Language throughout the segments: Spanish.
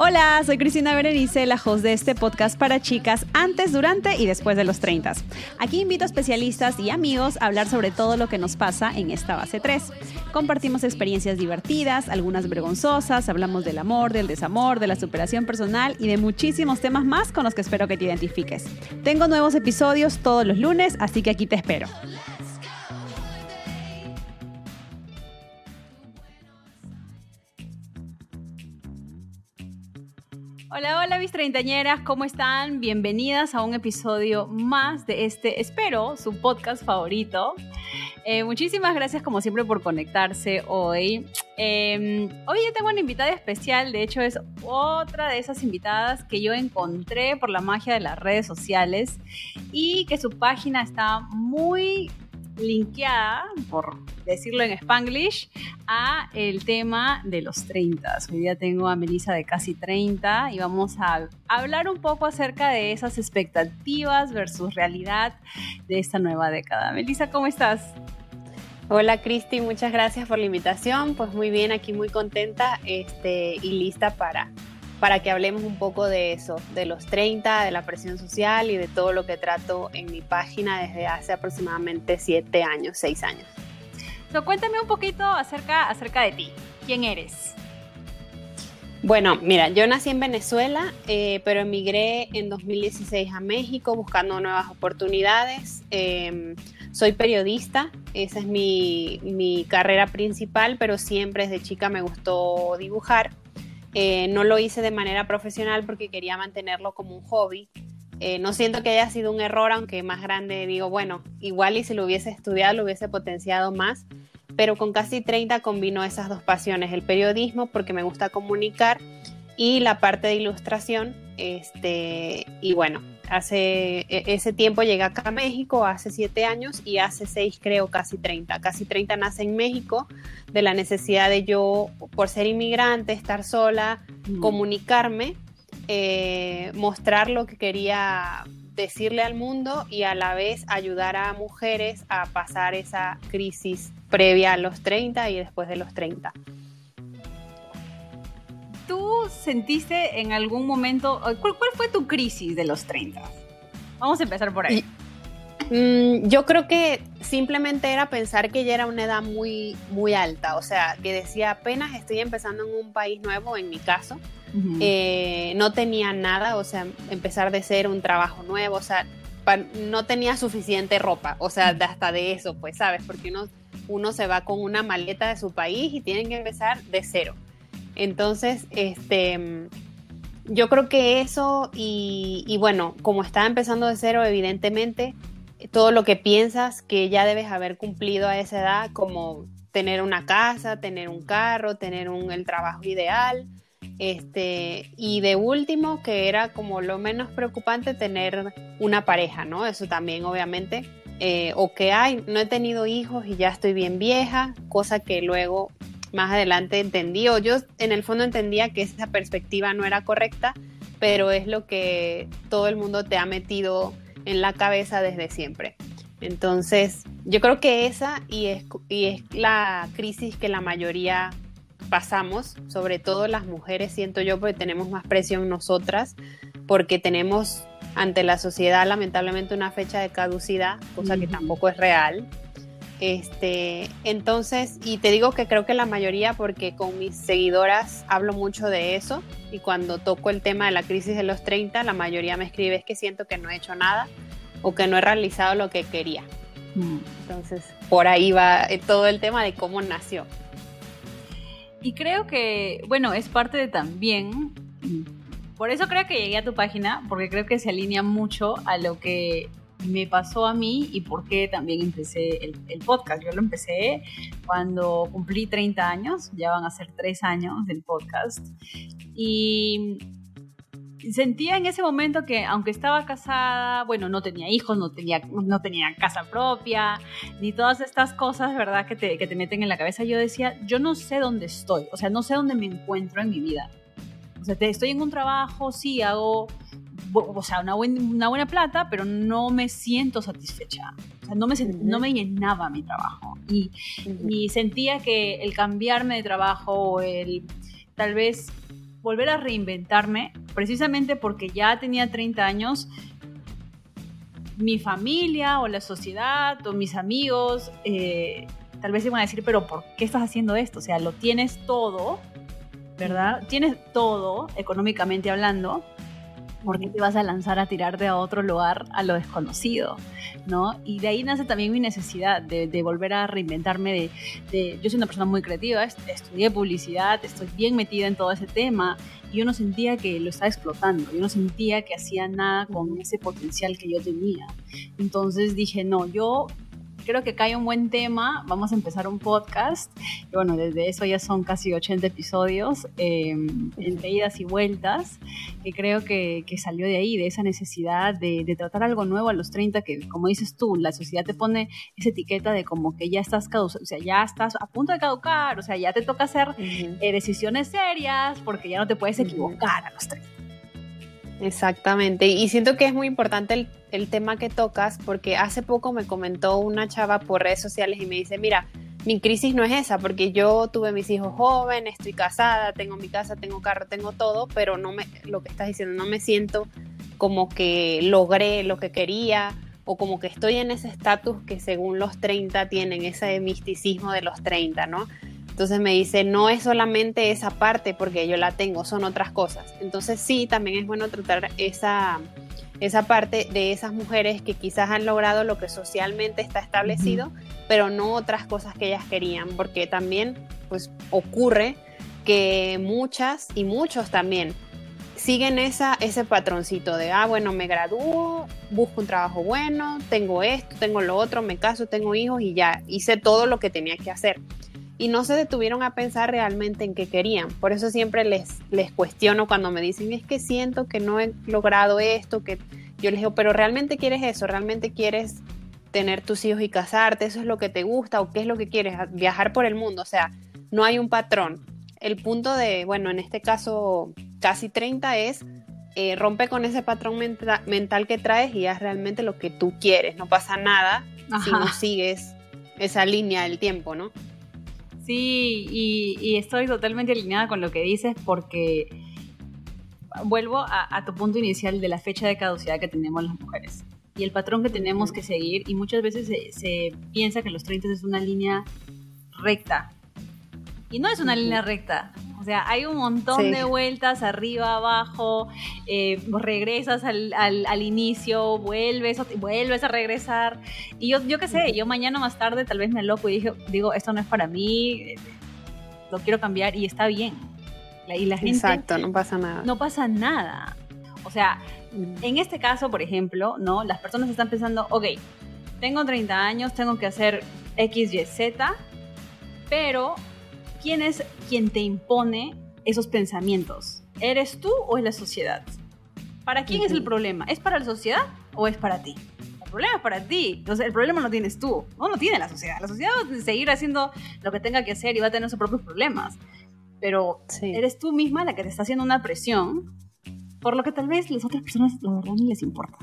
Hola, soy Cristina Berenice, la host de este podcast para chicas antes, durante y después de los 30. Aquí invito a especialistas y amigos a hablar sobre todo lo que nos pasa en esta base 3. Compartimos experiencias divertidas, algunas vergonzosas, hablamos del amor, del desamor, de la superación personal y de muchísimos temas más con los que espero que te identifiques. Tengo nuevos episodios todos los lunes, así que aquí te espero. Hola, hola mis treintañeras, ¿cómo están? Bienvenidas a un episodio más de este, espero, su podcast favorito. Eh, muchísimas gracias como siempre por conectarse hoy. Em, hoy ya tengo una invitada especial, de hecho es otra de esas invitadas que yo encontré por la magia de las redes sociales y que su página está muy linkeada, por decirlo en spanglish, a el tema de los 30. Hoy día tengo a Melissa de casi 30 y vamos a hablar un poco acerca de esas expectativas versus realidad de esta nueva década. Melissa, ¿cómo estás? Hola Cristi, muchas gracias por la invitación. Pues muy bien, aquí muy contenta este, y lista para para que hablemos un poco de eso, de los 30, de la presión social y de todo lo que trato en mi página desde hace aproximadamente 7 años, 6 años. cuéntame un poquito acerca, acerca de ti. ¿Quién eres? Bueno, mira, yo nací en Venezuela, eh, pero emigré en 2016 a México buscando nuevas oportunidades. Em, soy periodista, esa es mi, mi carrera principal, pero siempre desde chica me gustó dibujar eh, no lo hice de manera profesional porque quería mantenerlo como un hobby. Eh, no siento que haya sido un error, aunque más grande digo, bueno, igual y si lo hubiese estudiado lo hubiese potenciado más, pero con casi 30 combino esas dos pasiones, el periodismo porque me gusta comunicar y la parte de ilustración, este, y bueno, hace e, ese tiempo llegué acá a México, hace siete años, y hace seis creo casi 30. Casi 30 nace en México de la necesidad de yo, por ser inmigrante, estar sola, mm. comunicarme, eh, mostrar lo que quería decirle al mundo y a la vez ayudar a mujeres a pasar esa crisis previa a los 30 y después de los 30. ¿Tú sentiste en algún momento, cuál, fue tu crisis de los 30? Vamos a empezar por ahí. Mm, yo creo que simplemente era pensar que ya era una edad muy, muy alta, o sea, que decía apenas estoy empezando en un país nuevo, en mi caso, eh, no tenía nada, o sea, empezar de ser un trabajo nuevo, o sea, no tenía suficiente ropa, o sea, hasta de eso, pues, ¿sabes? Porque uno, uno se va con una maleta de su país y tienen que empezar de cero. Entonces, este, yo creo que eso y, bueno, como estaba empezando de cero, evidentemente, todo lo que piensas que ya debes haber cumplido a esa edad, como tener una casa, tener un carro, tener un, el trabajo ideal, este, y de último, que era como lo menos preocupante, tener una pareja, ¿no? Eso también, obviamente. Eh, o que hay, no he tenido hijos y ya estoy bien vieja, cosa que luego más adelante entendí, o yo en el fondo entendía que esa perspectiva no era correcta, pero es lo que todo el mundo te ha metido en la cabeza desde siempre. Entonces, yo creo que esa y es, y es la crisis que la mayoría pasamos, sobre todo las mujeres, siento yo, porque tenemos más presión nosotras, porque tenemos ante la sociedad lamentablemente una fecha de caducidad, cosa que tampoco es real. Este, entonces, y te digo que creo que la mayoría, porque con mis seguidoras hablo mucho de eso, y cuando toco el tema de la crisis de los 30, la mayoría me escribe es que siento que no he hecho nada o que no he realizado lo que quería. Mm. Entonces, por ahí va eh, todo el tema de cómo nació. Y creo que, bueno, es parte de también, por eso creo que llegué a tu página, porque creo que se alinea mucho a lo que me pasó a mí y por qué también empecé el, podcast. Yo lo empecé cuando cumplí 30 años, ya van a ser 3 años del podcast. Y sentía en ese momento que aunque estaba casada, bueno, no tenía hijos, no tenía, no tenía casa propia, ni todas estas cosas, ¿verdad?, que te, que te meten en la cabeza, yo decía, yo no sé dónde estoy, o sea, no sé dónde me encuentro en mi vida. O sea, estoy en un trabajo, sí, hago o sea, una, una buena plata, pero no me siento satisfecha. O sea, no me, no me llenaba mi trabajo. Y, y, sentía que el cambiarme de trabajo, el tal vez volver a reinventarme, precisamente porque ya tenía 30 años, mi familia o la sociedad o mis amigos eh, tal vez iban a decir, pero ¿por qué estás haciendo esto? O sea, lo tienes todo, ¿verdad? Tienes todo, económicamente hablando, ¿por qué te vas a lanzar a tirarte a otro lugar, a lo desconocido? ¿no? Y de ahí nace también mi necesidad de, volver a reinventarme. De, yo soy una persona muy creativa, estudié publicidad, estoy bien metida en todo ese tema y yo no sentía que lo estaba explotando, yo no sentía que hacía nada con ese potencial que yo tenía. Entonces dije, no, yo creo que cae un buen tema. Vamos a empezar un podcast. Y bueno, desde eso ya son casi 80 episodios, eh, entre idas y vueltas, que creo que, que, salió de ahí, de esa necesidad de, de, tratar algo nuevo a los 30, que como dices tú, la sociedad te pone esa etiqueta de como que ya estás o sea, ya estás a punto de caducar, o sea, ya te toca hacer eh, decisiones serias porque ya no te puedes equivocar a los 30. Exactamente, y siento que es muy importante el, tema que tocas porque hace poco me comentó una chava por redes sociales y me dice, mira, mi crisis no es esa porque yo tuve mis hijos jóvenes, estoy casada, tengo mi casa, tengo carro, tengo todo, pero no me, lo que estás diciendo, no me siento como que logré lo que quería o como que estoy en ese estatus que según los 30 tienen ese misticismo de los 30, ¿no? Entonces me dice, no es solamente esa parte porque yo la tengo, son otras cosas. Entonces sí, también es bueno tratar esa, esa parte de esas mujeres que quizás han logrado lo que socialmente está establecido, pero no otras cosas que ellas querían, porque también pues ocurre que muchas y muchos también siguen esa, ese patroncito de, ah, bueno, me gradúo, busco un trabajo bueno, tengo esto, tengo lo otro, me caso, tengo hijos y ya hice todo lo que tenía que hacer y no se detuvieron a pensar realmente en qué querían. Por eso siempre les, les cuestiono cuando me dicen, es que siento que no he logrado esto, que yo les digo, pero realmente quieres eso, realmente quieres tener tus hijos y casarte, eso es lo que te gusta o qué es lo que quieres, viajar por el mundo, o sea, no hay un patrón. El punto de, bueno, en este caso casi 30 es eh, rompe con ese patrón mental que traes y haz realmente lo que tú quieres, no pasa nada si no sigues esa línea del tiempo, ¿no? Sí, y, estoy totalmente alineada con lo que dices porque vuelvo a, tu punto inicial de la fecha de caducidad que tenemos las mujeres y el patrón que tenemos que seguir y muchas veces se, se piensa que los 30 es una línea recta y no es una línea recta. O sea, hay un montón de vueltas arriba, abajo, eh, regresas al, al, inicio, vuelves, vuelves a regresar. Y yo, yo qué sé, yo mañana más tarde tal vez me loco y dije, digo, esto no es para mí, lo quiero cambiar y está bien. Y la gente, Exacto, no pasa nada. No pasa nada. O sea, en este caso, por ejemplo, ¿no? Las personas están pensando, ok, tengo 30 años, tengo que hacer X, Y, Z, pero ¿quién es quien te impone esos pensamientos? ¿Eres tú o es la sociedad? ¿Para quién es el problema? ¿Es para la sociedad o es para ti? El problema es para ti. Entonces, el problema no tienes tú, no lo tiene la sociedad. La sociedad va a seguir haciendo lo que tenga que hacer y va a tener sus propios problemas. Pero eres tú misma la que te está haciendo una presión por lo que tal vez las otras personas, la verdad, ni les importa.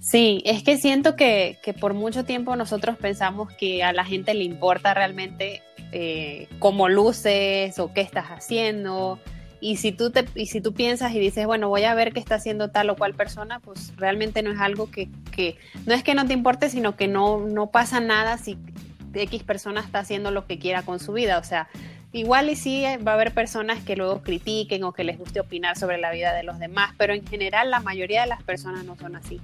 Sí, es que siento que, que, por mucho tiempo nosotros pensamos que a la gente le importa realmente eh, cómo luces o qué estás haciendo. Y si, tú te, y si tú piensas y dices, bueno, voy a ver qué está haciendo tal o cual persona, pues realmente no es algo que, que no es que no te importe, sino que no, no pasa nada si X persona está haciendo lo que quiera con su vida. O sea, igual y sí va a haber personas que luego critiquen o que les guste opinar sobre la vida de los demás, pero en general la mayoría de las personas no son así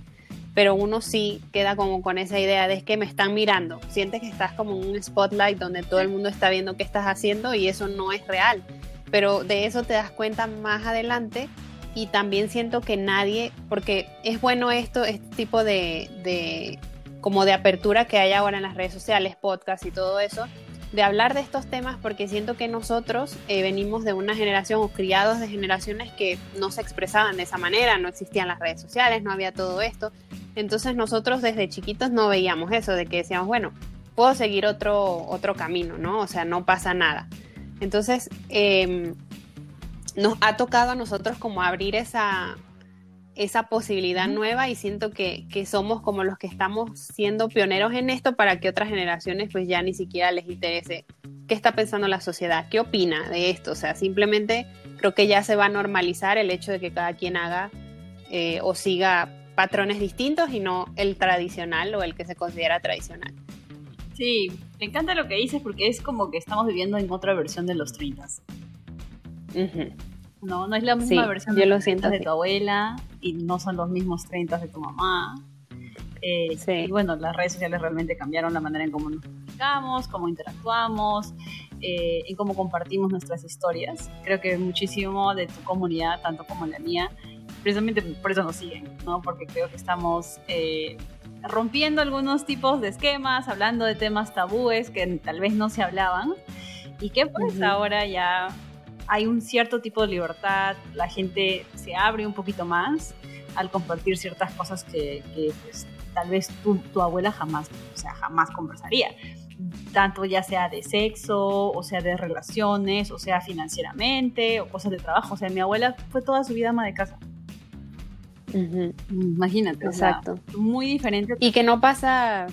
pero uno sí queda como con esa idea de que me están mirando, sientes que estás como en un spotlight donde todo el mundo está viendo qué estás haciendo y eso no es real, pero de eso te das cuenta más adelante y también siento que nadie, porque es bueno esto, este tipo de, de como de apertura que hay ahora en las redes sociales, podcast y todo eso, de hablar de estos temas porque siento que nosotros eh, venimos de una generación o criados de generaciones que no se expresaban de esa manera, no existían las redes sociales, no había todo esto. Entonces nosotros desde chiquitos no veíamos eso, de que decíamos, bueno, puedo seguir otro, otro camino, ¿no? O sea, no pasa nada. Entonces, em, nos ha tocado a nosotros como abrir esa, esa posibilidad nueva y siento que, que, somos como los que estamos siendo pioneros en esto para que otras generaciones pues ya ni siquiera les interese qué está pensando la sociedad, qué opina de esto. O sea, simplemente creo que ya se va a normalizar el hecho de que cada quien haga eh, o siga patrones distintos y no el tradicional o el que se considera tradicional. Sí, me encanta lo que dices porque es como que estamos viviendo en otra versión de los 30. No, no es la misma versión de los 30 de tu abuela y no son los mismos 30 de tu mamá. Eh, y bueno, las redes sociales realmente cambiaron la manera en cómo nos comunicamos, cómo interactuamos, eh, en cómo compartimos nuestras historias. Creo que muchísimo de tu comunidad, tanto como la mía, precisamente por eso nos siguen, ¿no? Porque creo que estamos eh, rompiendo algunos tipos de esquemas, hablando de temas tabúes que tal vez no se hablaban y que pues ahora ya hay un cierto tipo de libertad, la gente se abre un poquito más al compartir ciertas cosas que, que pues, tal vez tu, tu abuela jamás, o sea, jamás conversaría tanto ya sea de sexo, o sea de relaciones, o sea financieramente, o cosas de trabajo. O sea, mi abuela fue toda su vida ama de casa. Imagínate, exacto. muy diferente. Y que no pasa,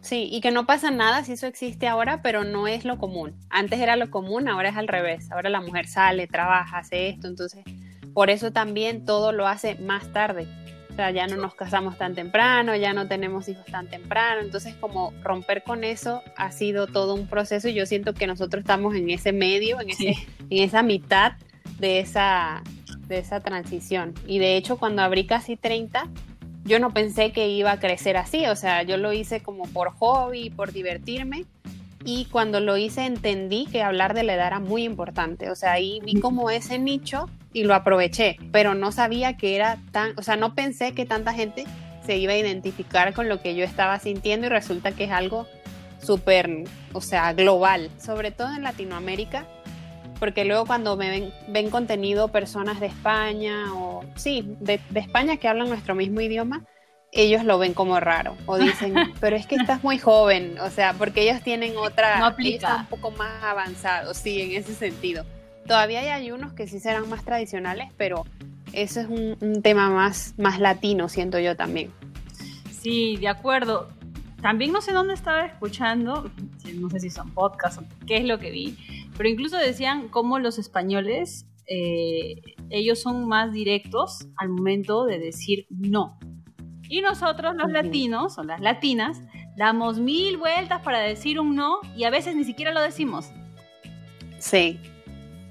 sí, y que no pasa nada si eso existe ahora, pero no es lo común. Antes era lo común, ahora es al revés. Ahora la mujer sale, trabaja, hace esto, entonces por eso también todo lo hace más tarde. O sea, ya no nos casamos tan temprano, ya no tenemos hijos tan temprano. Entonces, como romper con eso ha sido todo un proceso y yo siento que nosotros estamos en ese medio, en, ese, en esa mitad de esa, de esa transición. Y de hecho, cuando abrí casi 30, yo no pensé que iba a crecer así. O sea, yo lo hice como por hobby, por divertirme. Y cuando lo hice entendí que hablar de la edad era muy importante. O sea, ahí vi como ese nicho y lo aproveché, pero no sabía que era tan, o sea, no pensé que tanta gente se iba a identificar con lo que yo estaba sintiendo y resulta que es algo súper, o sea, global, sobre todo en Latinoamérica, porque luego cuando me ven, ven contenido personas de España o, sí, de, España que hablan nuestro mismo idioma, ellos lo ven como raro o dicen, pero es que estás muy joven, o sea, porque ellos tienen otra, no aplica. un poco más avanzado, sí, en ese sentido. Todavía hay unos que sí serán más tradicionales, pero eso es un, tema más, más latino, siento yo también. Sí, de acuerdo. También no sé dónde estaba escuchando, no sé si son podcasts o qué es lo que vi, pero incluso decían cómo los españoles, eh, ellos son más directos al momento de decir no. Y nosotros los latinos o las latinas damos mil vueltas para decir un no y a veces ni siquiera lo decimos. Sí,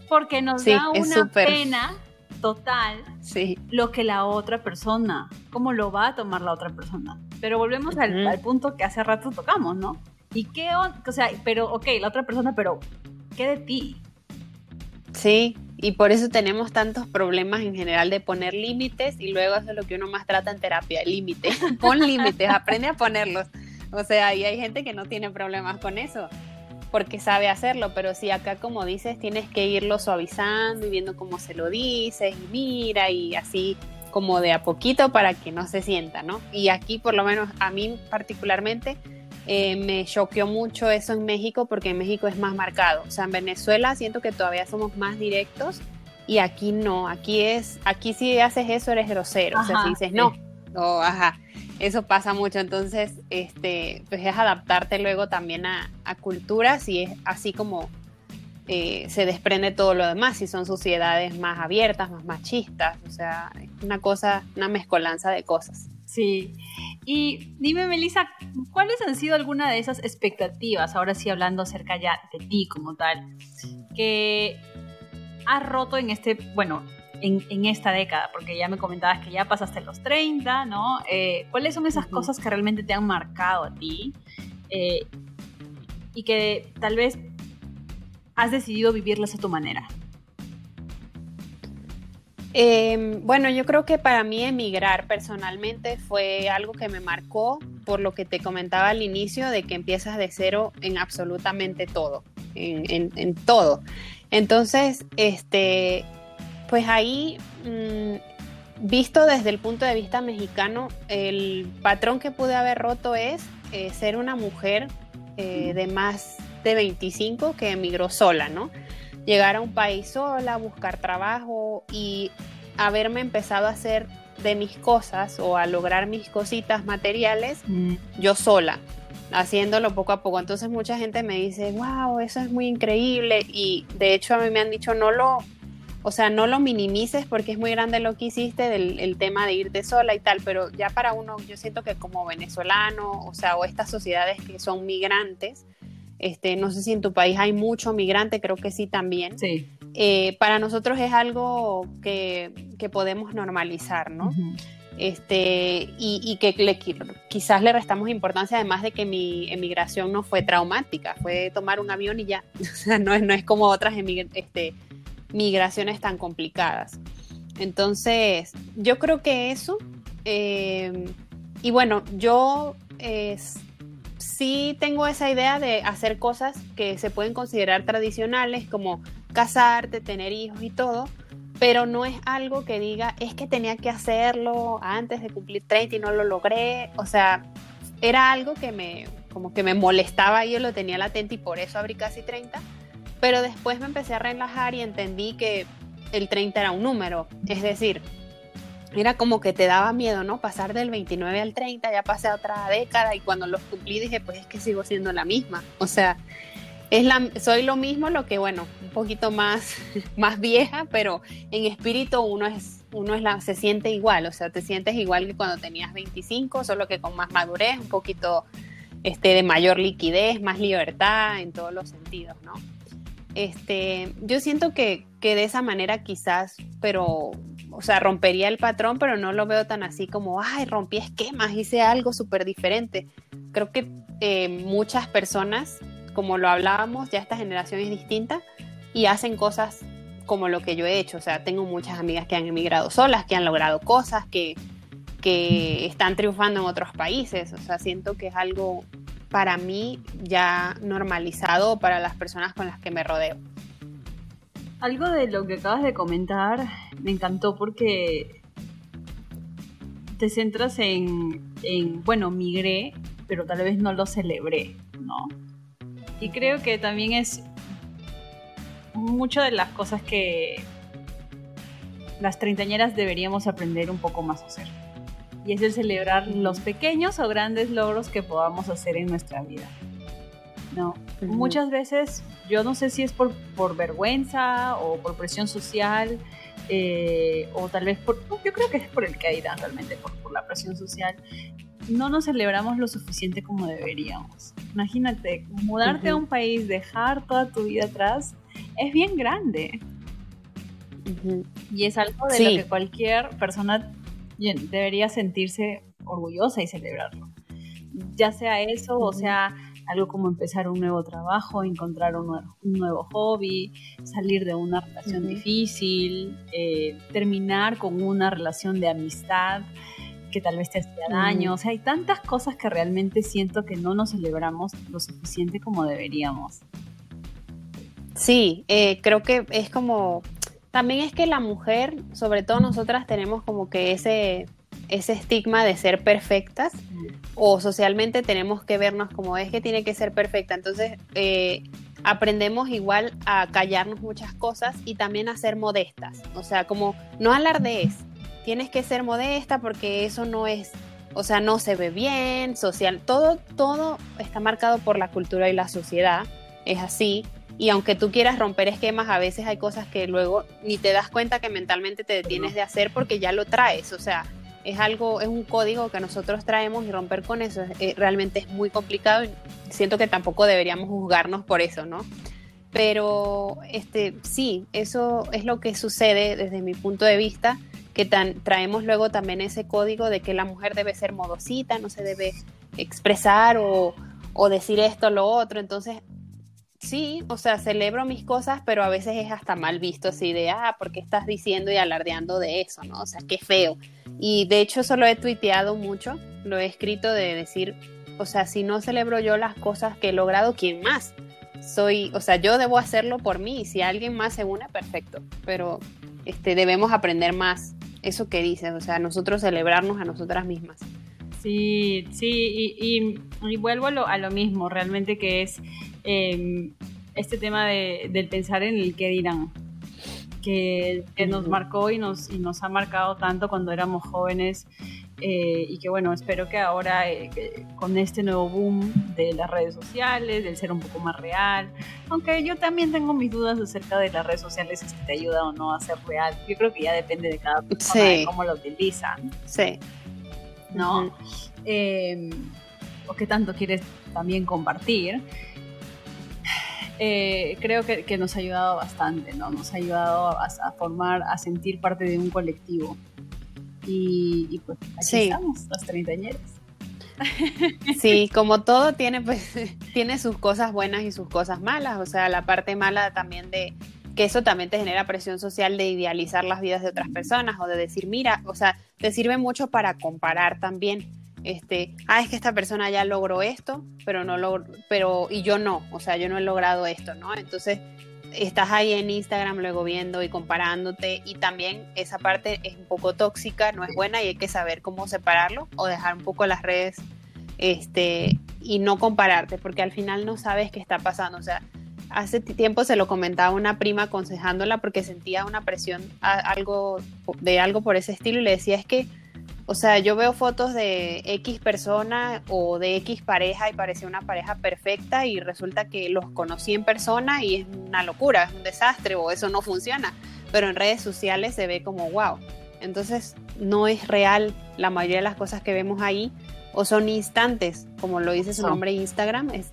porque nos da una pena total lo que la otra persona, cómo lo va a tomar la otra persona. Pero volvemos al, punto que hace rato tocamos, ¿no? ¿Y qué? O sea, pero, ok, la otra persona, pero ¿qué de ti? Sí, y por eso tenemos tantos problemas en general de poner límites y luego eso es lo que uno más trata en terapia, límites. Pon límites, aprende a ponerlos. O sea, y hay gente que no tiene problemas con eso porque sabe hacerlo, pero si acá como dices tienes que irlo suavizando y viendo cómo se lo dices y mira y así como de a poquito para que no se sienta, ¿no? Y aquí por lo menos a mí particularmente eh, me choqueó mucho eso en México porque en México es más marcado, o sea, en Venezuela siento que todavía somos más directos y aquí no, aquí es, aquí si haces eso eres grosero, o sea, si dices no, o ajá, eso pasa mucho, entonces, este, pues es adaptarte luego también a, culturas y es así como eh, se desprende todo lo demás, si son sociedades más abiertas, más machistas, o sea, es una cosa, una mezcolanza de cosas. Sí. Y dime, Melissa, ¿cuáles han sido algunas de esas expectativas, ahora sí hablando acerca ya de ti como tal, que has roto en este, bueno, en, esta década? Porque ya me comentabas que ya pasaste los 30, ¿no? Eh, ¿Cuáles son esas cosas que realmente te han marcado a ti eh, y que tal vez has decidido vivirlas a tu manera? Em, bueno, yo creo que para mí emigrar personalmente fue algo que me marcó por lo que te comentaba al inicio de que empiezas de cero en absolutamente todo, en, todo. Entonces, este, pues ahí, mm, visto desde el punto de vista mexicano, el patrón que pude haber roto es eh, ser una mujer eh, de más de 25 que emigró sola, ¿no? Llegar a un país sola, buscar trabajo y haberme empezado a hacer de mis cosas o a lograr mis cositas materiales yo sola. haciéndolo poco a poco. Entonces mucha gente me dice, wow, eso es muy increíble. Y de hecho a mí me han dicho, no lo, o sea, no lo minimices porque es muy grande lo que hiciste del el tema de irte sola y tal, pero ya para uno, yo siento que como venezolano, o sea, o estas sociedades que son migrantes, este, no sé si en tu país hay mucho migrante, creo que sí también. Sí. Eh, para nosotros es algo que, que podemos normalizar, ¿no? este, y, que quizás le restamos importancia, además de que mi emigración no fue traumática, fue tomar un avión y ya. O sea, no es, no es como otras este, migraciones tan complicadas. Entonces, yo creo que eso. Eh, y bueno, yo sí tengo esa idea de hacer cosas que se pueden considerar tradicionales, como casarte, tener hijos y todo, pero no es algo que diga, es que tenía que hacerlo antes de cumplir 30 y no lo logré. O sea, era algo que me, como que me molestaba y yo lo tenía latente y por eso abrí casi 30. Pero después me empecé a relajar y entendí que el 30 era un número. Es decir, era como que te daba miedo, ¿no? Pasar del 29 al 30, ya pasé otra década y cuando los cumplí dije, pues es que sigo siendo la misma. O sea, es la, soy lo mismo, lo que bueno, un poquito más, más vieja, pero en espíritu uno es, uno es la, se siente igual, o sea, te sientes igual que cuando tenías 25, solo que con más madurez, un poquito este, de mayor liquidez, más libertad en todos los sentidos, ¿no? Este, yo siento que, que de esa manera quizás, pero, o sea, rompería el patrón, pero no lo veo tan así como, ay, rompí esquemas, hice algo súper diferente. Creo que eh, muchas personas como lo hablábamos, ya esta generación es distinta y hacen cosas como lo que yo he hecho. O sea, tengo muchas amigas que han emigrado solas, que han logrado cosas, que, que están triunfando en otros países. O sea, siento que es algo para mí ya normalizado para las personas con las que me rodeo. Algo de lo que acabas de comentar me encantó porque te centras en, en bueno, migré, pero tal vez no lo celebré, ¿no? Y creo que también es mucho de las cosas que las treintañeras deberíamos aprender un poco más a hacer. Y es el celebrar los pequeños o grandes logros que podamos hacer en nuestra vida. No, muchas veces yo no sé si es por, por vergüenza o por presión social eh, o tal vez por, yo creo que es por el que hay realmente, por, por la presión social, no nos celebramos lo suficiente como deberíamos. Imagínate, mudarte a un país, dejar toda tu vida atrás, es bien grande. Y es algo de lo que cualquier persona debería sentirse orgullosa y celebrarlo. Ya sea eso, o sea algo como empezar un nuevo trabajo, encontrar un, nuevo hobby, salir de una relación difícil, eh, terminar con una relación de amistad que tal vez te hacía daño. O sea, hay tantas cosas que realmente siento que no nos celebramos lo suficiente como deberíamos. Sí, eh, creo que es como, también es que la mujer, sobre todo nosotras, tenemos como que ese, ese estigma de ser perfectas o socialmente tenemos que vernos como es que tiene que ser perfecta. Entonces, eh, aprendemos igual a callarnos muchas cosas y también a ser modestas. O sea, como no alardees, tienes que ser modesta porque eso no es, o sea, no se ve bien, social, todo, todo está marcado por la cultura y la sociedad, es así. Y aunque tú quieras romper esquemas, a veces hay cosas que luego ni te das cuenta que mentalmente te detienes de hacer porque ya lo traes. O sea, es algo, es un código que nosotros traemos y romper con eso eh, realmente es muy complicado siento que tampoco deberíamos juzgarnos por eso, ¿no? Pero este, sí, eso es lo que sucede desde mi punto de vista que traemos luego también ese código de que la mujer debe ser modosita, no se debe expresar o, decir esto o lo otro. Entonces, sí, o sea, celebro mis cosas, pero a veces es hasta mal visto así de, ah, ¿por qué estás diciendo y alardeando de eso? ¿no? O sea, qué feo. Y de hecho eso lo he tuiteado mucho, lo he escrito de decir, o sea, si no celebro yo las cosas que he logrado, ¿quién más? Soy, o sea, yo debo hacerlo por mí y si alguien más se une, perfecto, pero este, debemos aprender más eso que dices, o sea, nosotros celebrarnos a nosotras mismas. Sí, sí, y, y, vuelvo a lo, a lo, mismo, realmente que es em, este tema de, del pensar en el qué dirán, que, que nos marcó y nos, y nos ha marcado tanto cuando éramos jóvenes Eh, y que bueno, espero que ahora eh, con este nuevo boom de las redes sociales, del ser un poco más real, aunque yo también tengo mis dudas acerca de las redes sociales, si te ayuda o no a ser real, yo creo que ya depende de cada persona, de cómo lo utilizan. Sí. ¿No? Em, o qué tanto quieres también compartir. Eh, creo que, nos ha ayudado bastante, ¿no? Nos ha ayudado a formar, a sentir parte de un colectivo. Y, pues aquí estamos, los treintañeros. Sí, como todo tiene pues tiene sus cosas buenas y sus cosas malas, o sea, la parte mala también de que eso también te genera presión social de idealizar las vidas de otras personas o de decir, mira, o sea, te sirve mucho para comparar también. Este, ah, es que esta persona ya logró esto, pero no logró, pero y yo no, o sea, yo no he logrado esto, ¿no? Entonces, estás ahí en Instagram luego viendo y comparándote y también esa parte es un poco tóxica, no es buena y hay que saber cómo separarlo o dejar un poco las redes este y no compararte porque al final no sabes qué está pasando, o sea, hace tiempo se lo comentaba una prima aconsejándola porque sentía una presión algo de algo por ese estilo y le decía es que o sea, yo veo fotos de X persona o de X pareja y parecía una pareja perfecta y resulta que los conocí en persona y es una locura, es un desastre o eso no funciona. Pero en redes sociales se ve como wow. Entonces no es real la mayoría de las cosas que vemos ahí o son instantes, como lo dice su nombre Instagram, es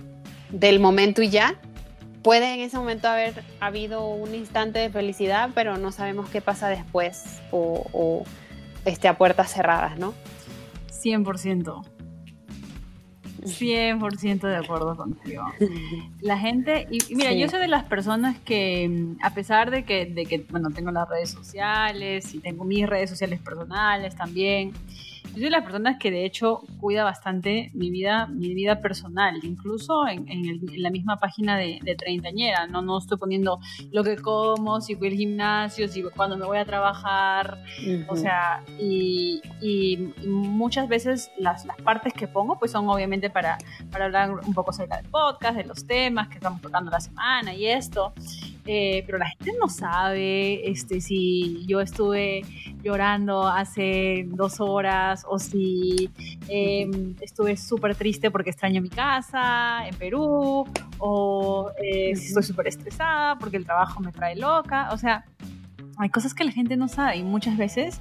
del momento y ya. Puede en ese momento haber habido un instante de felicidad, pero no sabemos qué pasa después o, o esté a puertas cerradas, ¿no? 100%. 100% de acuerdo contigo. La gente, y, mira, yo soy de las personas que, a pesar de que, de que, bueno, tengo las redes sociales y tengo mis redes sociales personales también, yo soy de las personas que de hecho cuida bastante mi vida, mi vida personal, incluso en, la misma página de, treintañera, ¿no? No estoy poniendo lo que como, si voy al gimnasio, si cuando me voy a trabajar, o sea, y, muchas veces las, las, partes que pongo pues son obviamente para, para hablar un poco acerca del podcast, de los temas que estamos tocando la semana y esto. Eh, pero la gente no sabe este, si yo estuve llorando hace dos horas o si em, estuve súper triste porque extraño mi casa en Perú o eh, si estoy súper estresada porque el trabajo me trae loca. O sea, hay cosas que la gente no sabe y muchas veces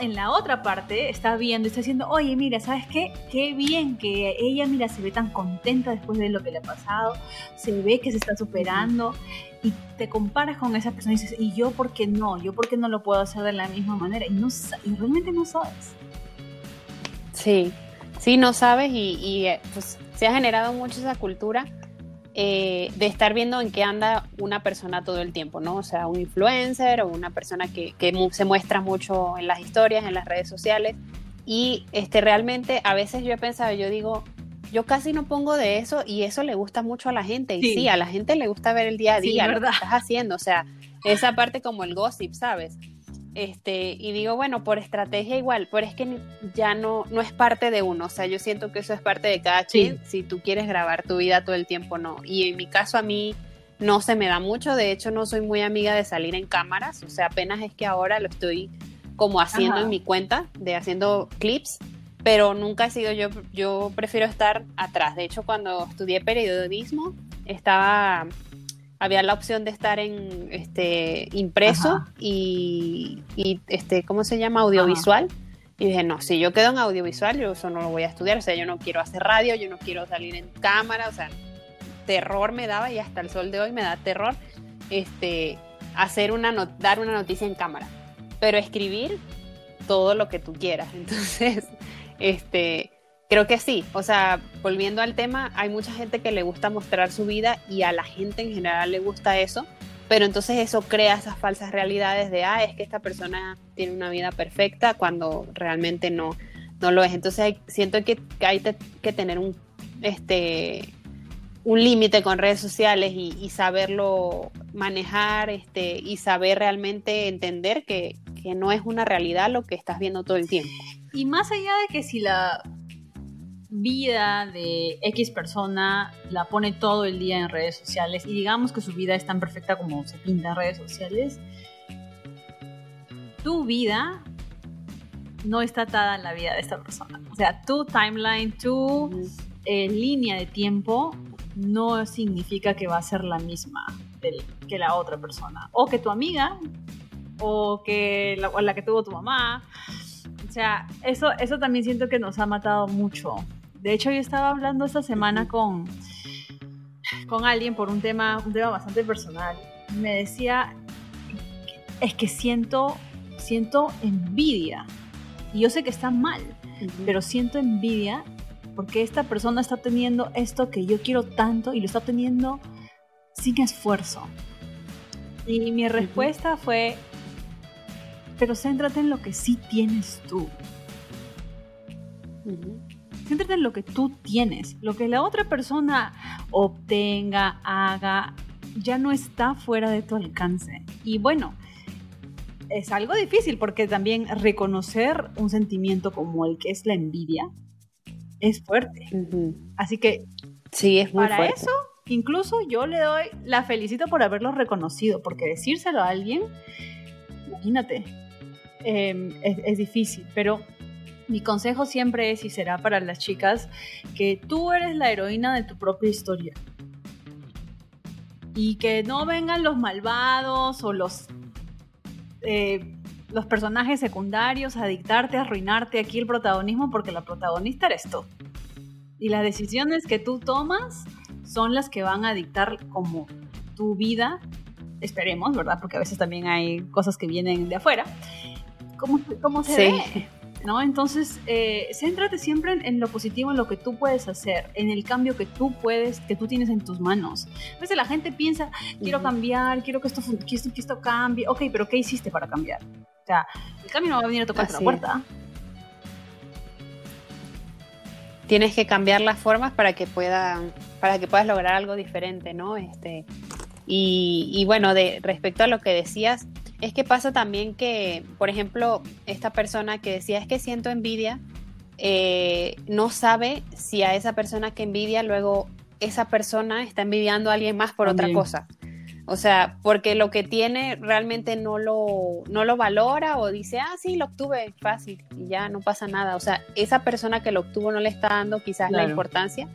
en la otra parte está viendo está diciendo, oye, mira, ¿sabes qué? Qué bien que ella, mira, se ve tan contenta después de lo que le ha pasado, se ve que se está superando y te comparas con esa persona y dices, ¿y yo por qué no? ¿Yo por qué no lo puedo hacer de la misma manera? Y, no, y realmente no sabes. Sí, sí, no sabes y, y eh, pues se ha generado mucho esa cultura eh, de estar viendo en qué anda una persona todo el tiempo, ¿no? O sea, un influencer o una persona que, se muestra mucho en las historias, en las redes sociales. Y este, realmente a veces yo he pensado, yo digo, yo casi no pongo de eso y eso le gusta mucho a la gente. Y sí, a la gente le gusta ver el día a día, lo que estás haciendo. O sea, esa parte como el gossip, ¿sabes? Este, y digo, bueno, por estrategia igual, pero es que ya no, no es parte de uno, o sea, yo siento que eso es parte de cada quien, si tú quieres grabar tu vida todo el tiempo, no. Y en mi caso a mí no se me da mucho, de hecho no soy muy amiga de salir en cámaras, o sea, apenas es que ahora lo estoy como haciendo en mi cuenta, de haciendo clips, pero nunca he sido yo, yo prefiero estar atrás. De hecho, cuando estudié periodismo, estaba había la opción de estar en este impreso y, este, ¿cómo se llama? Audiovisual. Y dije, no, si yo quedo en audiovisual, yo eso no lo voy a estudiar. O sea, yo no quiero hacer radio, yo no quiero salir en cámara. O sea, terror me daba y hasta el sol de hoy me da terror este, hacer una dar una noticia en cámara. Pero escribir todo lo que tú quieras. Entonces, este, Creo que sí, o sea, volviendo al tema, hay mucha gente que le gusta mostrar su vida y a la gente en general le gusta eso, pero entonces eso crea esas falsas realidades de, ah, es que esta persona tiene una vida perfecta cuando realmente no, no lo es. Entonces siento que, hay que tener un, este, un límite con redes sociales y, saberlo manejar este, y saber realmente entender que, que no es una realidad lo que estás viendo todo el tiempo. Y más allá de que si la vida de X persona la pone todo el día en redes sociales y digamos que su vida es tan perfecta como se pinta en redes sociales, tu vida no está atada en la vida de esta persona. O sea, tu timeline, tu eh, línea de tiempo no significa que va a ser la misma que la otra persona. O que tu amiga, o que la, la que tuvo tu mamá. O sea, eso, eso también siento que nos ha matado mucho. De hecho, yo estaba hablando esta semana con, con alguien por un tema, un tema bastante personal. Me decía, es que siento, siento envidia. Y yo sé que está mal, pero siento envidia porque esta persona está teniendo esto que yo quiero tanto y lo está teniendo sin esfuerzo. Y mi respuesta fue, pero céntrate en lo que sí tienes tú. Céntrate en lo que tú tienes. Lo que la otra persona obtenga, haga, ya no está fuera de tu alcance. Y bueno, es algo difícil porque también reconocer un sentimiento como el que es la envidia es fuerte. Así que sí, es muy para eso, incluso yo le doy la felicito por haberlo reconocido, porque decírselo a alguien, imagínate, em, es, difícil, pero mi consejo siempre es y será para las chicas que tú eres la heroína de tu propia historia. Y que no vengan los malvados o los eh, los personajes secundarios a dictarte, a arruinarte aquí el protagonismo porque la protagonista eres tú. Y las decisiones que tú tomas son las que van a dictar como tu vida, esperemos, ¿verdad? Porque a veces también hay cosas que vienen de afuera. ¿Cómo, cómo se ve? ¿No? Entonces, eh, céntrate siempre en, lo positivo, en lo que tú puedes hacer, en el cambio que tú puedes, que tú tienes en tus manos. A veces la gente piensa, quiero cambiar, quiero que esto, que esto, que esto cambie. Ok, pero ¿qué hiciste para cambiar? O sea, el cambio no va a venir a tocar la puerta. Tienes que cambiar las formas para que puedan, para que puedas lograr algo diferente, ¿no? Este, y, bueno, de respecto a lo que decías, es que pasa también que, por ejemplo, esta persona que decía es que siento envidia, eh, no sabe si a esa persona que envidia luego esa persona está envidiando a alguien más por otra cosa. O sea, porque lo que tiene realmente no lo, no lo valora o dice, ah, sí, lo obtuve fácil y ya no pasa nada. O sea, esa persona que lo obtuvo no le está dando quizás la importancia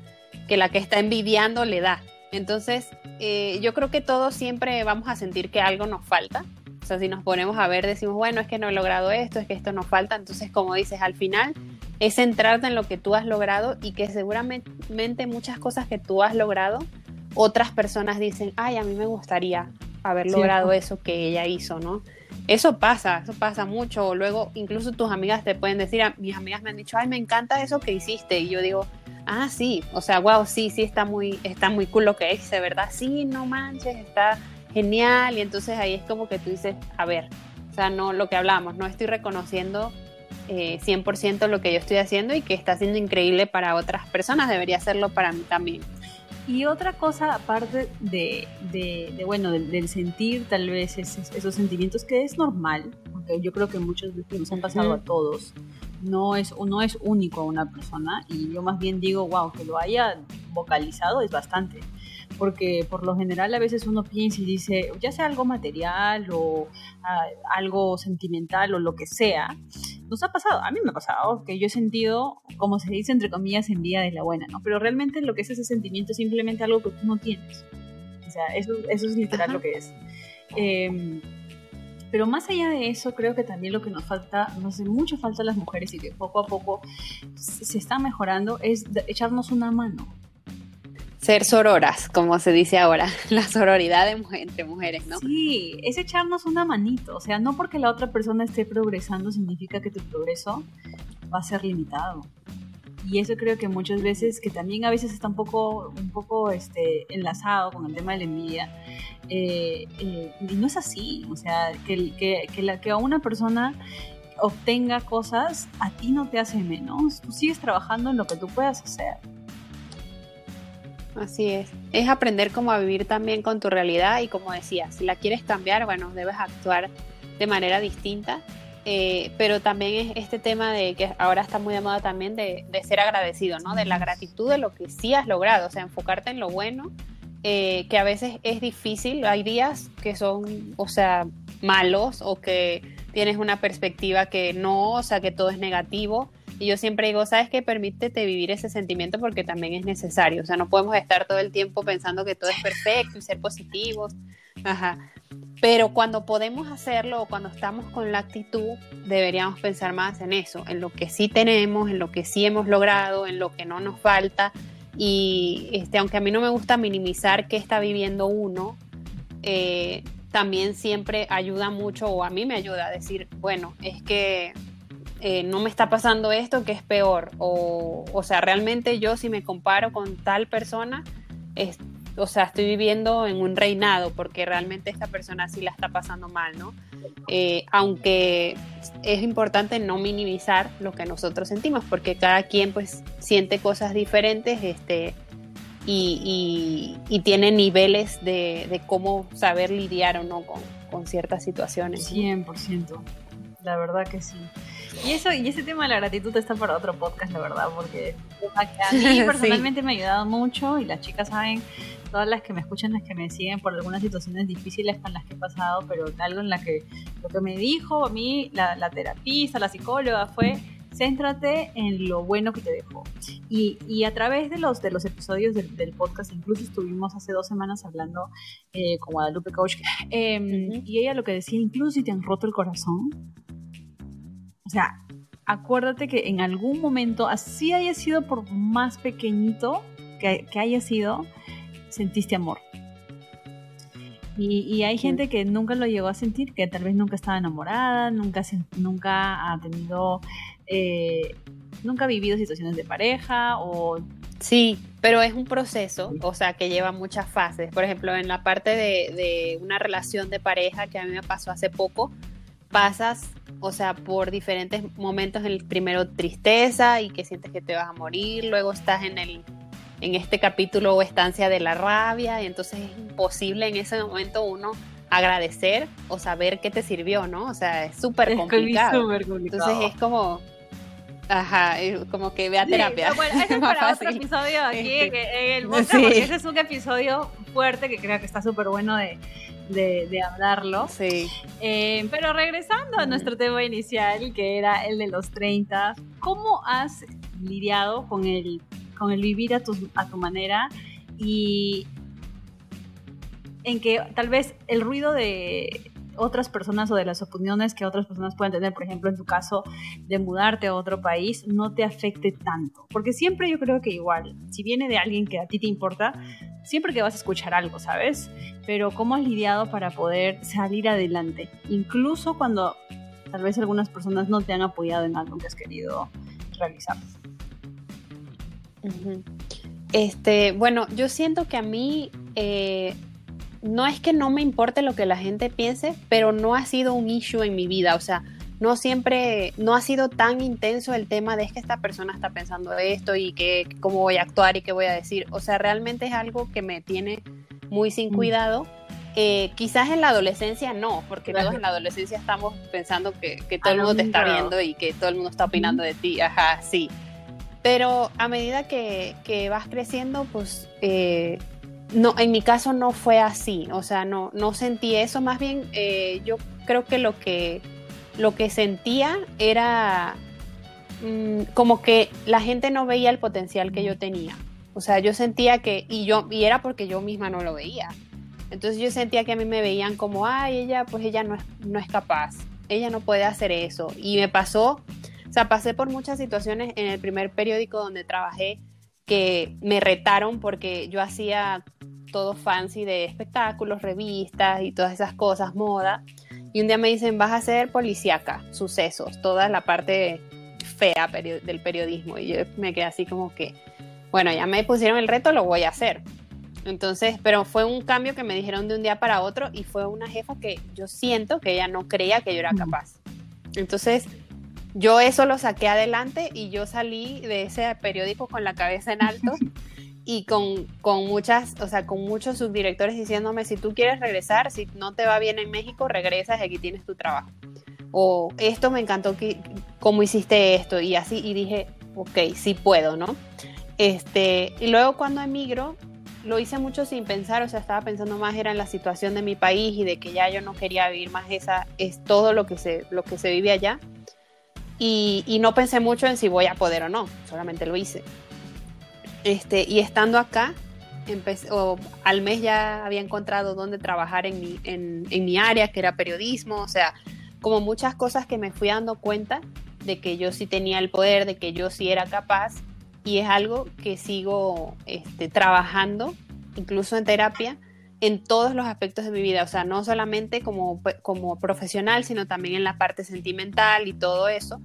que la que está envidiando le da. Entonces, eh, yo creo que todos siempre vamos a sentir que algo nos falta. Sea, si nos ponemos a ver, decimos, bueno, es que no he logrado esto, es que esto nos falta. Entonces, como dices, al final es centrarte en lo que tú has logrado y que seguramente muchas cosas que tú has logrado otras personas dicen, ay, a mí me gustaría haber logrado eso que ella hizo, ¿no? Eso pasa, eso pasa mucho. Luego incluso tus amigas te pueden decir, mis amigas me han dicho, ay, me encanta eso que hiciste. Y yo digo, ah, sí, o sea, wow, sí, sí, está muy, está muy cool lo que hice, ¿verdad? Sí, no manches, está genial. Y entonces ahí es como que tú dices, a ver, o sea, no lo que hablamos, no estoy reconociendo eh, 100% lo que yo estoy haciendo y que está siendo increíble para otras personas, debería hacerlo para mí también. Y otra cosa, aparte de, de, bueno, del, sentir tal vez esos, sentimientos, que es normal, porque yo creo que muchos veces nos han pasado a todos, no es, no es único a una persona, y yo más bien digo, wow, que lo haya vocalizado es bastante porque por lo general a veces uno piensa y dice, ya sea algo material o ah, algo sentimental o lo que sea, nos ha pasado, a mí me ha pasado, que yo he sentido, como se dice entre comillas, envidia de la buena, ¿no? Pero realmente lo que es ese sentimiento es simplemente algo que tú no tienes. O sea, eso, eso es literal lo que es. Em, pero más allá de eso, creo que también lo que nos falta, nos hace mucho falta a las mujeres y que poco a poco se está mejorando, es echarnos una mano ser sororas, como se dice ahora, la sororidad entre mujeres, ¿no? Sí, es echarnos una manito, o sea, no porque la otra persona esté progresando significa que tu progreso va a ser limitado. Y eso creo que muchas veces, que también a veces está un poco, un poco este, enlazado con el tema de la envidia, eh, eh, y no es así, o sea, que, que, que, que a una persona obtenga cosas, a ti no te hace menos, tú sigues trabajando en lo que tú puedas hacer. Así es. Es aprender cómo a vivir también con tu realidad y como decía, si la quieres cambiar, bueno, debes actuar de manera distinta. Eh, pero también es este tema de que ahora está muy de moda también de, ser agradecido, ¿no? De la gratitud de lo que sí has logrado, o sea, enfocarte en lo bueno, eh, que a veces es difícil, hay días que son, o sea, malos o que tienes una perspectiva que no, o sea, que todo es negativo. Y yo siempre digo, ¿sabes qué? Permítete vivir ese sentimiento porque también es necesario. O sea, no podemos estar todo el tiempo pensando que todo es perfecto y ser positivos. Ajá. Pero cuando podemos hacerlo o cuando estamos con la actitud, deberíamos pensar más en eso, en lo que sí tenemos, en lo que sí hemos logrado, en lo que no nos falta. Y este, aunque a mí no me gusta minimizar qué está viviendo uno, eh, también siempre ayuda mucho, o a mí me ayuda a decir, bueno, es que eh, no me está pasando esto, que es peor. O, o sea, realmente yo si me comparo con tal persona, o sea, estoy viviendo en un reinado porque realmente esta persona sí la está pasando mal, ¿no? Eh, aunque es importante no minimizar lo que nosotros sentimos porque cada quien pues siente cosas diferentes, este, y, tiene niveles de, cómo saber lidiar o no con, ciertas situaciones. 100%, la verdad que sí. Y eso y ese tema de la gratitud está para otro podcast, la verdad, porque a mí personalmente me ha ayudado mucho y las chicas saben, todas las que me escuchan, las que me siguen por algunas situaciones difíciles con las que he pasado, pero algo en la que lo que me dijo a mí la, la terapista, la psicóloga fue céntrate en lo bueno que te dejó. Y, y a través de los, de los episodios del, podcast, incluso estuvimos hace dos semanas hablando eh, con Guadalupe Coach, em, y ella lo que decía, incluso si te han roto el corazón, o sea, acuérdate que en algún momento, así haya sido por más pequeñito que, que haya sido, sentiste amor. Y, y, hay gente que nunca lo llegó a sentir, que tal vez nunca estaba enamorada, nunca, nunca ha tenido eh, nunca ha vivido situaciones de pareja o... Sí, pero es un proceso, o sea, que lleva muchas fases. Por ejemplo, en la parte de, una relación de pareja que a mí me pasó hace poco, pasas, o sea, por diferentes momentos. En el primero tristeza y que sientes que te vas a morir, luego estás en el en este capítulo o estancia de la rabia y entonces es imposible en ese momento uno agradecer o saber qué te sirvió, ¿no? O sea, es súper complicado. complicado. Entonces es como Ajá, como que vea terapia. bueno, ese es para otro episodio aquí este, en el porque ese es un episodio fuerte que creo que está súper bueno de, de, hablarlo. Sí. Eh, pero regresando a nuestro tema inicial, que era el de los 30, ¿cómo has lidiado con el, con el vivir a tu, a tu manera y en que tal vez el ruido de otras personas o de las opiniones que otras personas pueden tener, por ejemplo, en tu caso de mudarte a otro país, no te afecte tanto. Porque siempre yo creo que igual, si viene de alguien que a ti te importa, siempre que vas a escuchar algo, ¿sabes? Pero cómo has lidiado para poder salir adelante, incluso cuando tal vez algunas personas no te han apoyado en algo que has querido realizar. Este, bueno, yo siento que a mí eh, no es que no me importe lo que la gente piense, pero no ha sido un issue en mi vida. O sea, no siempre, no ha sido tan intenso el tema de es que esta persona está pensando esto y que cómo voy a actuar y qué voy a decir. O sea, realmente es algo que me tiene muy sin mm. cuidado. Eh, quizás en la adolescencia no, porque todos en la adolescencia estamos pensando que, todo el mundo te está viendo y que todo el mundo está opinando de ti. Ajá, sí. Pero a medida que, vas creciendo, pues eh, no, en mi caso no fue así, o sea, no, no sentí eso, más bien eh, yo creo que lo que, lo que sentía era mm, como que la gente no veía el potencial que yo tenía. O sea, yo sentía que, y yo, y era porque yo misma no lo veía. Entonces yo sentía que a mí me veían como, ay, ella, pues ella no es, no es capaz, ella no puede hacer eso. Y me pasó, o sea, pasé por muchas situaciones en el primer periódico donde trabajé que me retaron porque yo hacía todo fancy de espectáculos, revistas y todas esas cosas, moda. Y un día me dicen, vas a ser policíaca, sucesos, toda la parte fea del periodismo. Y yo me quedé así como que, bueno, ya me pusieron el reto, lo voy a hacer. Entonces, pero fue un cambio que me dijeron de un día para otro y fue una jefa que yo siento que ella no creía que yo era capaz. Entonces, yo eso lo saqué adelante y yo salí de ese periódico con la cabeza en alto y con, con, muchas, o sea, con muchos subdirectores diciéndome, si tú quieres regresar, si no te va bien en México, regresas y aquí tienes tu trabajo. O esto me encantó, que, cómo hiciste esto y así, y dije, ok, sí puedo, ¿no? Este, y luego cuando emigro, lo hice mucho sin pensar, o sea, estaba pensando más era en la situación de mi país y de que ya yo no quería vivir más esa, es todo lo que se, lo que se vive allá. Y, y no pensé mucho en si voy a poder o no, solamente lo hice. Este, y estando acá, empecé, al mes ya había encontrado dónde trabajar en mi, área, que era periodismo, o sea, como muchas cosas que me fui dando cuenta de que yo sí tenía el poder, de que yo sí era capaz y es algo que sigo este, trabajando, incluso en terapia, en todos los aspectos de mi vida, o sea, no solamente como, como profesional, sino también en la parte sentimental y todo eso.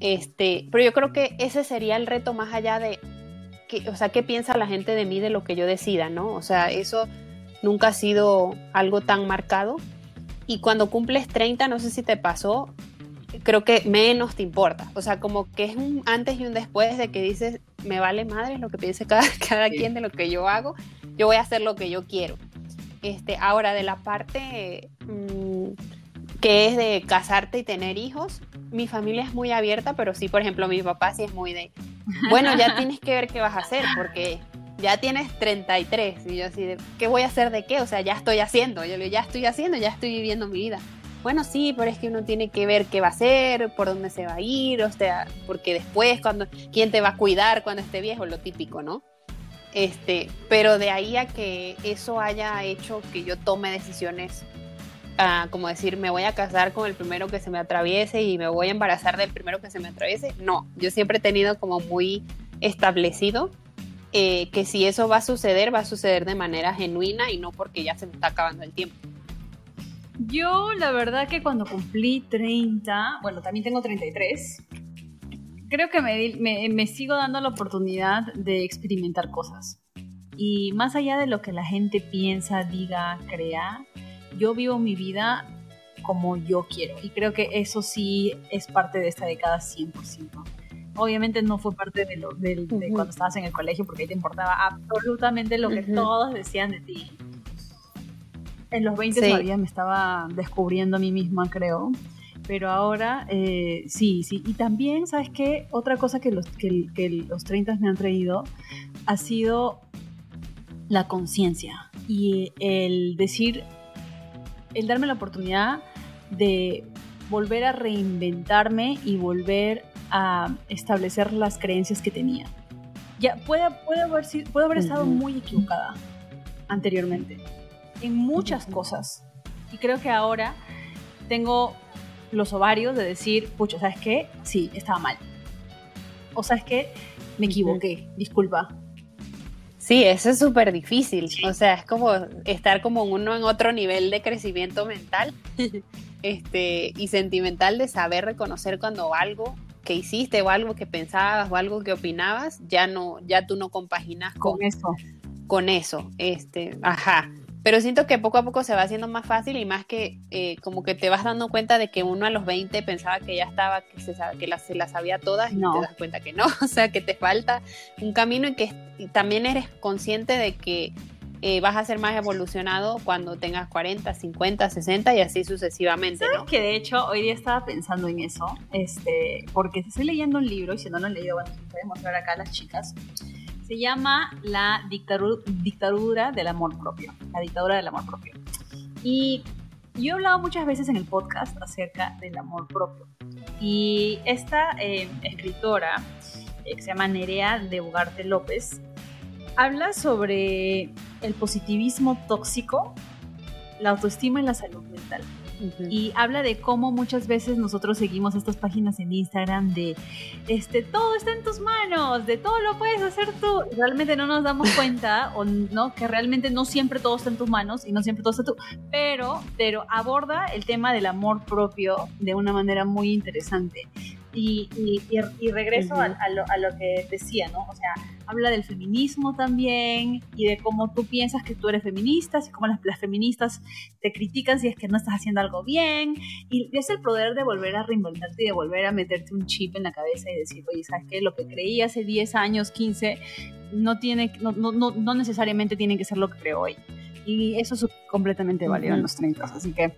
Este, pero yo creo que ese sería el reto más allá de, que, o sea, qué piensa la gente de mí de lo que yo decida, ¿no? O sea, eso nunca ha sido algo tan marcado. Y cuando cumples 30, no sé si te pasó, creo que menos te importa. O sea, como que es un antes y un después de que dices, me vale madre lo que piense cada, cada quien de lo que yo hago, yo voy a hacer lo que yo quiero. Este, ahora, de la parte mm, que es de casarte y tener hijos, mi familia es muy abierta, pero sí, por ejemplo, mi papá sí es muy de, bueno, ya tienes que ver qué vas a hacer, porque ya tienes 33. Y yo así, de, ¿qué voy a hacer de qué? O sea, ya estoy haciendo. Yo le digo, ya estoy haciendo, ya estoy viviendo mi vida bueno, sí, pero es que uno tiene que ver qué va a hacer, por dónde se va a ir, o sea, porque después, cuando, quién te va a cuidar cuando esté viejo, lo típico, ¿no? Este, pero de ahí a que eso haya hecho que yo tome decisiones, uh, como decir, me voy a casar con el primero que se me atraviese y me voy a embarazar del primero que se me atraviese, no, yo siempre he tenido como muy establecido eh, que si eso va a suceder, va a suceder de manera genuina y no porque ya se me está acabando el tiempo. Yo, la verdad que cuando cumplí 30, bueno, también tengo 33, creo que me, me, sigo dando la oportunidad de experimentar cosas. Y más allá de lo que la gente piensa, diga, crea, yo vivo mi vida como yo quiero. Y creo que eso sí es parte de esta década 100%. Obviamente no fue parte de, lo, de, cuando estabas en el colegio porque ahí te importaba absolutamente lo que todos decían de ti en los 20 todavía me estaba descubriendo a mí misma, creo. Pero ahora, eh, sí, sí. Y también, ¿sabes qué? Otra cosa que los, que, los 30 me han traído ha sido la conciencia y el decir, el darme la oportunidad de volver a reinventarme y volver a establecer las creencias que tenía. Ya puede, puede haber, puede haber estado muy equivocada anteriormente en muchas cosas. Y creo que ahora tengo los ovarios de decir, pucho, ¿sabes qué? Sí, estaba mal. O sabes qué? Me equivoqué, disculpa. Sí, eso es súper difícil. O sea, es como estar como uno en otro nivel de crecimiento mental este, y sentimental de saber reconocer cuando algo que hiciste o algo que pensabas o algo que opinabas, ya no, ya tú no compaginas con, con eso. Con eso. Este, ajá pero siento que poco a poco se va haciendo más fácil y más que eh, como que te vas dando cuenta de que uno a los 20 pensaba que ya estaba, que se, que las, se las sabía todas y te das cuenta que no, o sea, que te falta un camino y que también eres consciente de que eh, vas a ser más evolucionado cuando tengas 40, 50, 60 y así sucesivamente. ¿Sabes que de hecho hoy día estaba pensando en eso? Este, porque estoy leyendo un libro y si no lo han leído, bueno, podemos ver acá a las chicas se llama La dictadura del amor propio. La dictadura del amor propio. Y yo he hablado muchas veces en el podcast acerca del amor propio. Y esta eh, escritora, eh, que se llama Nerea de Ugarte López, habla sobre el positivismo tóxico, la autoestima y la salud mental. Y habla de cómo muchas veces nosotros seguimos estas páginas en Instagram de este todo está en tus manos, de todo lo puedes hacer tú. Realmente no nos damos cuenta o no que realmente no siempre todo está en tus manos y no siempre todo está tú, pero pero aborda el tema del amor propio de una manera muy interesante. Y, y, regreso a, lo, a, lo, que decía, ¿no? O sea, habla del feminismo también y de cómo tú piensas que tú eres feminista y cómo las, las, feministas te critican si es que no estás haciendo algo bien. Y es el poder de volver a reinventarte y de volver a meterte un chip en la cabeza y decir, oye, ¿sabes qué? Lo que creí hace 10 años, 15, no, tiene, no, no, no, necesariamente tiene que ser lo que creo hoy. Y eso es completamente válido en los 30, así que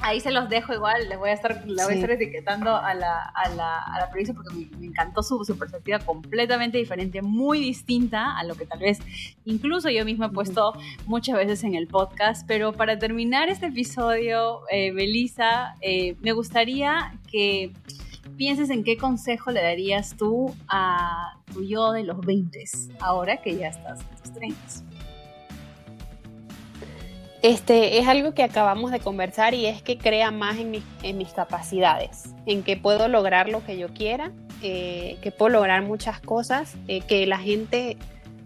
ahí se los dejo igual, les voy a estar, voy a estar etiquetando a la, a la, a la periodista porque me, encantó su, su, perspectiva completamente diferente, muy distinta a lo que tal vez incluso yo misma he puesto muchas veces en el podcast. Pero para terminar este episodio, eh, Belisa, eh, me gustaría que pienses en qué consejo le darías tú a tu yo de los 20 ahora que ya estás en tus 30. Este, es algo que acabamos de conversar y es que crea más en, mis capacidades, en que puedo lograr lo que yo quiera, eh, que puedo lograr muchas cosas, eh, que la gente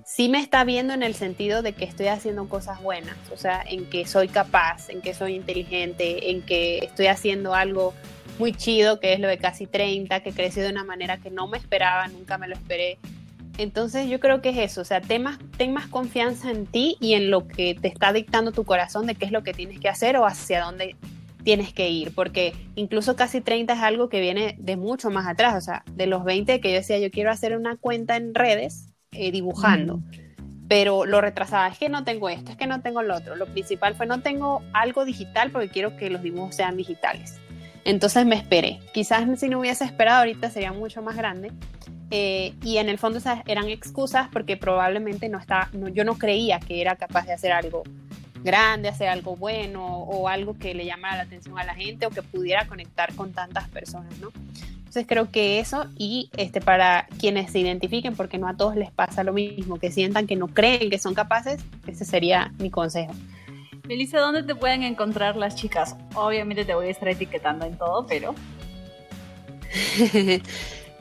sí me está viendo en el sentido de que estoy haciendo cosas buenas, o sea, en que soy capaz, en que soy inteligente, en que estoy haciendo algo muy chido, que es lo de casi 30, que crecí de una manera que no me esperaba, nunca me lo esperé, entonces yo creo que es eso, o sea, ten más, ten más confianza en ti y en lo que te está dictando tu corazón de qué es lo que tienes que hacer o hacia dónde tienes que ir, porque incluso casi 30 es algo que viene de mucho más atrás, o sea, de los 20 que yo decía, yo quiero hacer una cuenta en redes eh, dibujando, pero lo retrasaba, es que no tengo esto, es que no tengo lo otro, lo principal fue no tengo algo digital porque quiero que los dibujos sean digitales. Entonces me esperé. Quizás si no hubiese esperado ahorita sería mucho más grande, eh, y en el fondo esas eran excusas porque probablemente no estaba, yo no creía que era capaz de hacer algo grande, hacer algo bueno o algo que le llamara la atención a la gente o que pudiera conectar con tantas personas, ¿no? Entonces creo que eso y este para quienes se identifiquen, porque no a todos les pasa lo mismo, que sientan que no creen que son capaces, ese sería mi consejo. Melissa, ¿dónde te pueden encontrar las chicas? Obviamente te voy a estar etiquetando en todo, pero...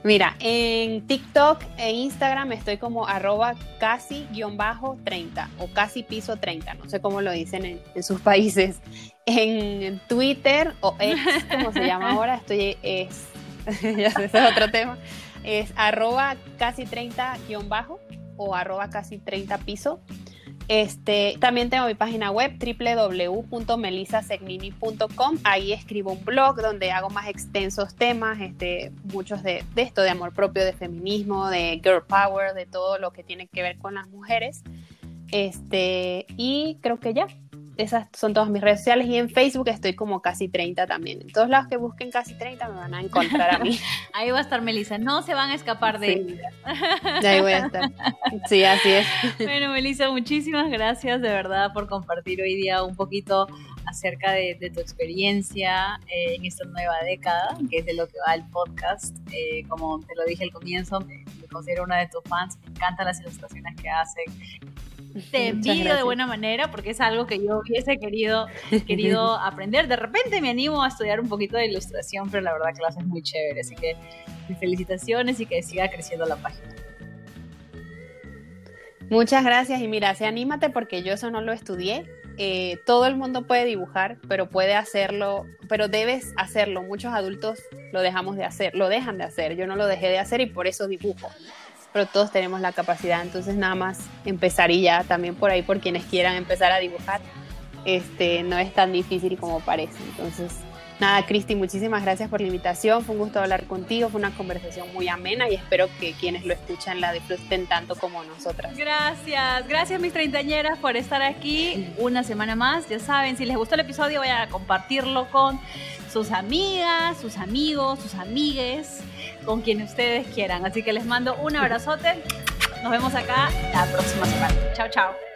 Mira, en TikTok e Instagram estoy como arroba casi-30 o casi piso 30, no sé cómo lo dicen en, sus países. En Twitter o X, como se llama ahora, estoy, es, ya sé, ese es otro tema, es arroba casi 30-bajo o arroba casi 30 piso. Este, también tengo mi página web www.melisasegnini.com. Ahí escribo un blog donde hago más extensos temas, este, muchos de, de, esto, de amor propio, de feminismo, de girl power, de todo lo que tiene que ver con las mujeres. Este, y creo que ya, esas son todas mis redes sociales y en Facebook estoy como casi 30 también. En todos lados que busquen casi 30 me van a encontrar a mí. Ahí va a estar Melissa, no se van a escapar de sí. Ahí voy a estar. Sí, así es. Bueno, Melissa, muchísimas gracias de verdad por compartir hoy día un poquito acerca de, tu experiencia eh, en esta nueva década, que es de lo que va el podcast. Eh, como te lo dije al comienzo, me, me considero una de tus fans, me encantan las ilustraciones que hacen, te envidio de buena manera porque es algo que yo hubiese querido, querido aprender. De repente me animo a estudiar un poquito de ilustración, pero la verdad que lo haces muy chévere. Así que felicitaciones y que siga creciendo la página. Muchas gracias y mira, se anímate porque yo eso no lo estudié. Eh, todo el mundo puede dibujar, pero puede hacerlo, pero debes hacerlo. Muchos adultos lo dejamos de hacer, lo dejan de hacer. Yo no lo dejé de hacer y por eso dibujo pero todos tenemos la capacidad, entonces nada más empezar y ya también por ahí por quienes quieran empezar a dibujar, este, no es tan difícil como parece. Entonces, nada, Cristi, muchísimas gracias por la invitación, fue un gusto hablar contigo, fue una conversación muy amena y espero que quienes lo escuchan la disfruten tanto como nosotras. Gracias, gracias mis treintañeras por estar aquí una semana más, ya saben, si les gustó el episodio vayan a compartirlo con sus amigas, sus amigos, sus amigues con quien ustedes quieran. Así que les mando un abrazote. Nos vemos acá la próxima semana. Chao, chao.